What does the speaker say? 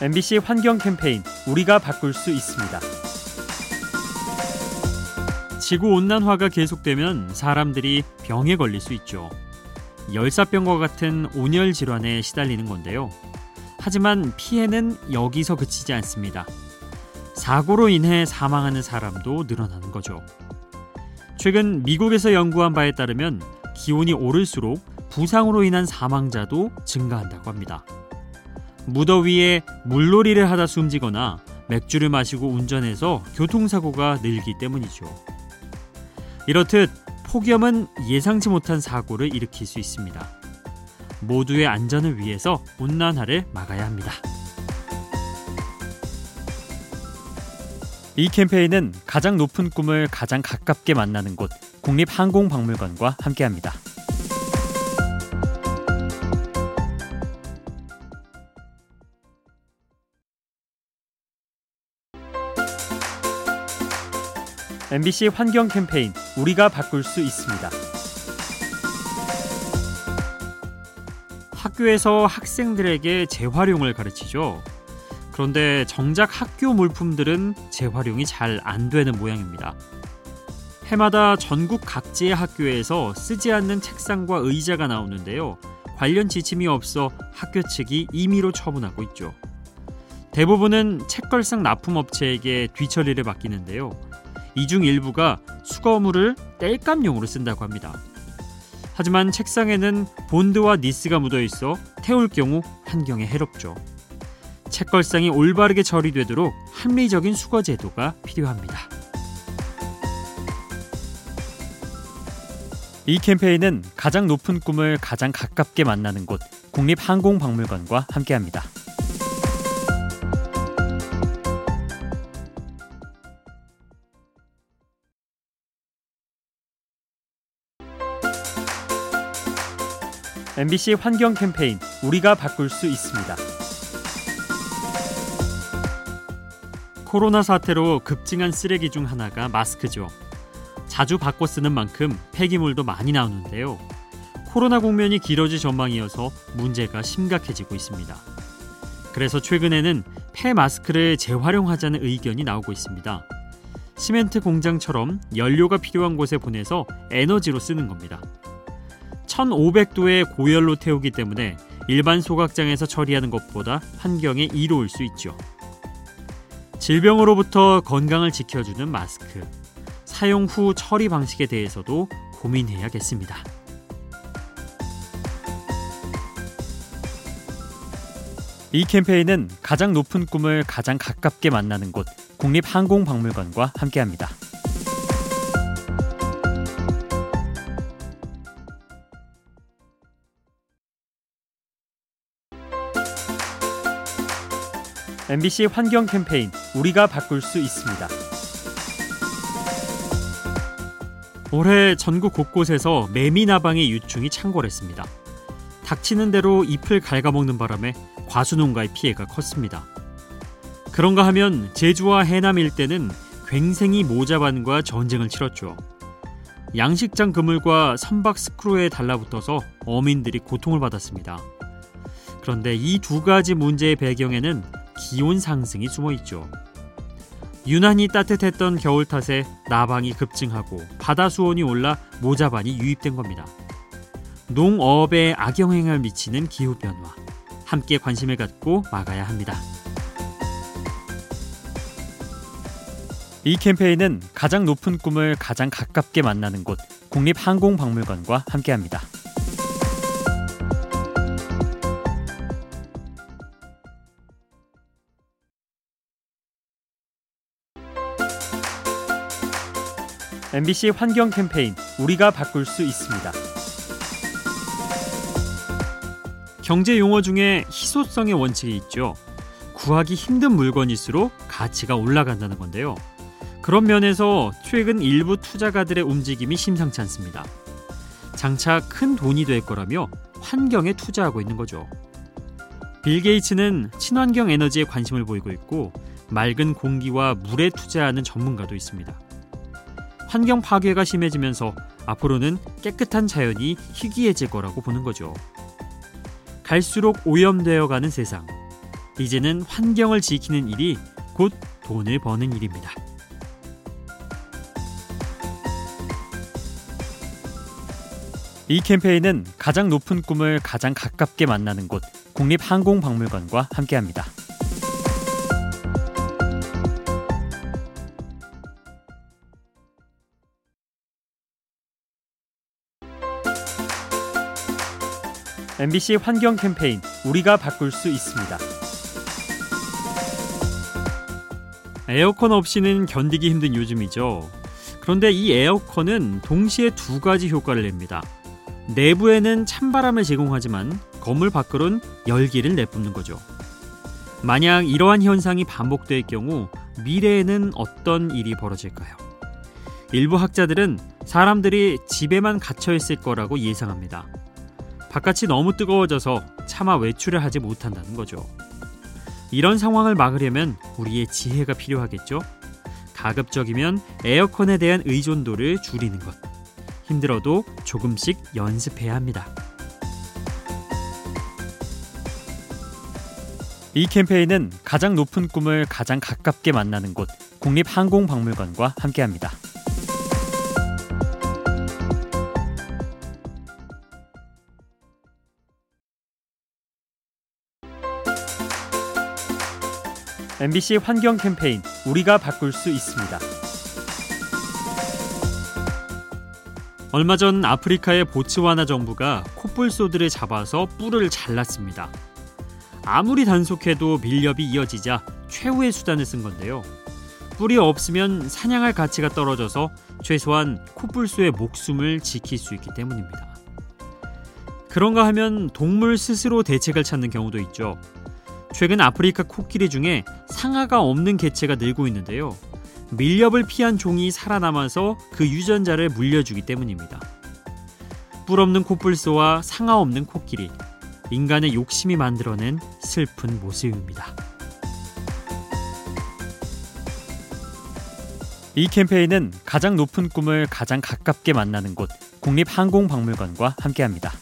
MBC 환경 캠페인 우리가 바꿀 수 있습니다. 지구 온난화가 계속되면 사람들이 병에 걸릴 수 있죠. 열사병과 같은 온열 질환에 시달리는 건데요. 하지만 피해는 여기서 그치지 않습니다. 사고로 인해 사망하는 사람도 늘어나는 거죠. 최근 미국에서 연구한 바에 따르면 기온이 오를수록 부상으로 인한 사망자도 증가한다고 합니다. 무더위에 물놀이를 하다 숨지거나 맥주를 마시고 운전해서 교통사고가 늘기 때문이죠. 이렇듯 폭염은 예상치 못한 사고를 일으킬 수 있습니다. 모두의 안전을 위해서 온난화를 막아야 합니다. 이 캠페인은 가장 높은 꿈을 가장 가깝게 만나는 곳 국립항공박물관과 함께합니다. MBC 환경 캠페인 우리가 바꿀 수 있습니다. 학교에서 학생들에게 재활용을 가르치죠. 그런데 정작 학교 물품들은 재활용이 잘 안 되는 모양입니다. 해마다 전국 각지의 학교에서 쓰지 않는 책상과 의자가 나오는데요. 관련 지침이 없어 학교 측이 임의로 처분하고 있죠. 대부분은 책걸상 납품업체에게 뒤처리를 맡기는데요. 이 중 일부가 수거물을 땔감용으로 쓴다고 합니다. 하지만 책상에는 본드와 니스가 묻어 있어 태울 경우 환경에 해롭죠. 책걸상이 올바르게 처리되도록 합리적인 수거 제도가 필요합니다. 이 캠페인은 가장 높은 꿈을 가장 가깝게 만나는 곳 국립항공박물관과 함께합니다. MBC 환경 캠페인 우리가 바꿀 수 있습니다. 코로나 사태로 급증한 쓰레기 중 하나가 마스크죠. 자주 바꿔 쓰는 만큼 폐기물도 많이 나오는데요. 코로나 국면이 길어질 전망이어서 문제가 심각해지고 있습니다. 그래서 최근에는 폐 마스크를 재활용하자는 의견이 나오고 있습니다. 시멘트 공장처럼 연료가 필요한 곳에 보내서 에너지로 쓰는 겁니다. 1500도의 고열로 태우기 때문에 일반 소각장에서 처리하는 것보다 환경에 이로울 수 있죠. 질병으로부터 건강을 지켜주는 마스크. 사용 후 처리 방식에 대해서도 고민해야겠습니다. 이 캠페인은 가장 높은 꿈을 가장 가깝게 만나는 곳 국립항공박물관과 함께합니다. MBC 환경 캠페인 우리가 바꿀 수 있습니다. 올해 전국 곳곳에서 매미나방의 유충이 창궐했습니다. 닥치는 대로 잎을 갉아먹는 바람에 과수농가의 피해가 컸습니다. 그런가 하면 제주와 해남 일대는 굉생이 모자반과 전쟁을 치렀죠. 양식장 그물과 선박 스크루에 달라붙어서 어민들이 고통을 받았습니다. 그런데 이 두 가지 문제의 배경에는 기온 상승이 숨어 있죠. 유난히 따뜻했던 겨울 탓에 나방이 급증하고 바다 수온이 올라 모자반이 유입된 겁니다. 농업에 악영향을 미치는 기후 변화 함께 관심을 갖고 막아야 합니다. 이 캠페인은 가장 높은 꿈을 가장 가깝게 만나는 곳 국립항공박물관과 함께합니다. MBC 환경 캠페인 우리가 바꿀 수 있습니다. 경제 용어 중에 희소성의 원칙이 있죠. 구하기 힘든 물건일수록 가치가 올라간다는 건데요. 그런 면에서 최근 일부 투자가들의 움직임이 심상치 않습니다. 장차 큰 돈이 될 거라며 환경에 투자하고 있는 거죠. 빌 게이츠는 친환경 에너지에 관심을 보이고 있고 맑은 공기와 물에 투자하는 전문가도 있습니다. 환경 파괴가 심해지면서 앞으로는 깨끗한 자연이 희귀해질 거라고 보는 거죠. 갈수록 오염되어 가는 세상. 이제는 환경을 지키는 일이 곧 돈을 버는 일입니다. 이 캠페인은 가장 높은 꿈을 가장 가깝게 만나는 곳 국립항공박물관과 함께합니다. MBC 환경 캠페인 우리가 바꿀 수 있습니다. 에어컨 없이는 견디기 힘든 요즘이죠. 그런데 이 에어컨은 동시에 두 가지 효과를 냅니다. 내부에는 찬바람을 제공하지만 건물 밖으론 열기를 내뿜는 거죠. 만약 이러한 현상이 반복될 경우 미래에는 어떤 일이 벌어질까요? 일부 학자들은 사람들이 집에만 갇혀 있을 거라고 예상합니다. 바깥이 너무 뜨거워져서 차마 외출을 하지 못한다는 거죠. 이런 상황을 막으려면 우리의 지혜가 필요하겠죠? 가급적이면 에어컨에 대한 의존도를 줄이는 것. 힘들어도 조금씩 연습해야 합니다. 이 캠페인은 가장 높은 꿈을 가장 가깝게 만나는 곳 국립항공박물관과 함께합니다. MBC 환경 캠페인 우리가 바꿀 수 있습니다. 얼마 전 아프리카의 보츠와나 정부가 콧불소들을 잡아서 뿔을 잘랐습니다. 아무리 단속해도 밀렵이 이어지자 최후의 수단을 쓴 건데요. 뿔이 없으면 사냥할 가치가 떨어져서 최소한 콧불소의 목숨을 지킬 수 있기 때문입니다. 그런가 하면 동물 스스로 대책을 찾는 경우도 있죠. 최근 아프리카 코끼리 중에 상아가 없는 개체가 늘고 있는데요. 밀렵을 피한 종이 살아남아서 그 유전자를 물려주기 때문입니다. 뿔 없는 코뿔소와 상아 없는 코끼리, 인간의 욕심이 만들어낸 슬픈 모습입니다. 이 캠페인은 가장 높은 꿈을 가장 가깝게 만나는 곳 국립항공박물관과 함께합니다.